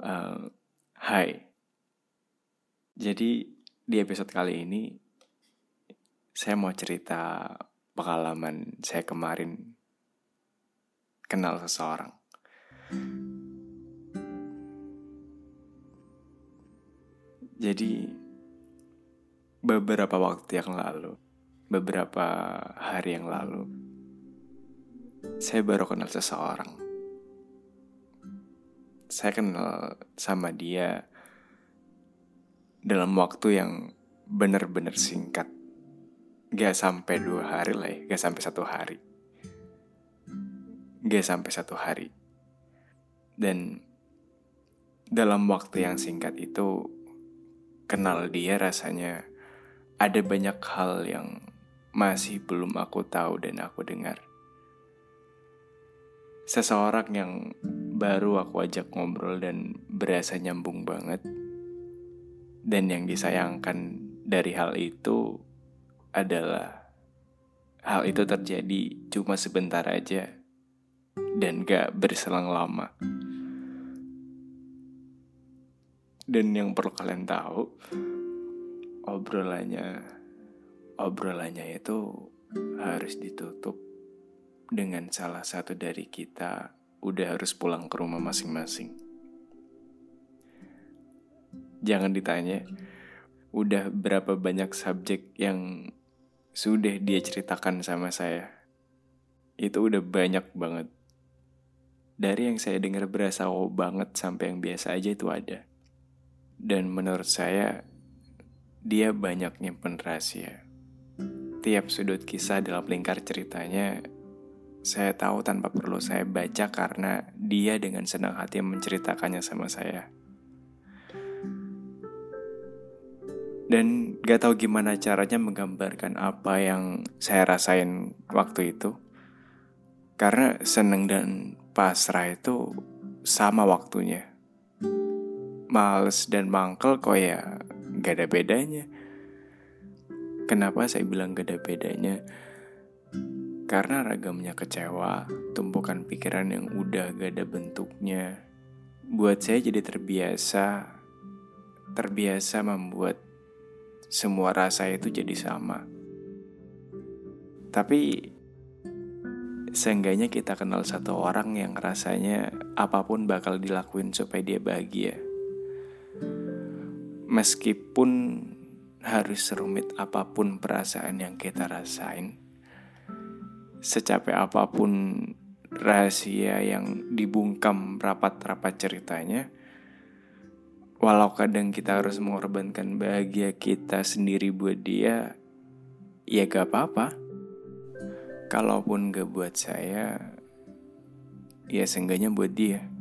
Uh, hai, jadi di episode kali ini saya mau cerita pengalaman saya kemarin kenal seseorang. Jadi beberapa waktu yang lalu, beberapa hari yang lalu, saya baru kenal seseorang saya kenal sama dia dalam waktu yang benar-benar singkat. Gak sampai dua hari lah ya, gak sampai satu hari. Gak sampai satu hari. Dan dalam waktu yang singkat itu, kenal dia rasanya ada banyak hal yang masih belum aku tahu dan aku dengar. Seseorang yang baru aku ajak ngobrol dan berasa nyambung banget. Dan yang disayangkan dari hal itu adalah hal itu terjadi cuma sebentar aja dan gak berselang lama. Dan yang perlu kalian tahu, obrolannya obrolannya itu harus ditutup dengan salah satu dari kita udah harus pulang ke rumah masing-masing. Jangan ditanya, udah berapa banyak subjek yang sudah dia ceritakan sama saya. Itu udah banyak banget. Dari yang saya dengar berasa wow banget sampai yang biasa aja itu ada. Dan menurut saya, dia banyak nyimpen rahasia. Tiap sudut kisah dalam lingkar ceritanya saya tahu tanpa perlu saya baca karena dia dengan senang hati menceritakannya sama saya. Dan gak tahu gimana caranya menggambarkan apa yang saya rasain waktu itu. Karena seneng dan pasrah itu sama waktunya. Males dan mangkel kok ya gak ada bedanya. Kenapa saya bilang gak ada bedanya? Karena ragamnya kecewa, tumpukan pikiran yang udah gak ada bentuknya, buat saya jadi terbiasa, terbiasa membuat semua rasa itu jadi sama. Tapi seenggaknya kita kenal satu orang yang rasanya apa pun bakal dilakuin supaya dia bahagia. Meskipun harus serumit apa pun perasaan yang kita rasain, secapek apa pun rahasia yang dibungkam rapat-rapat ceritanya, walau kadang kita harus mengorbankan bahagia kita sendiri buat dia, ya gak apa-apa. Kalaupun gak buat saya, ya seenggaknya buat dia.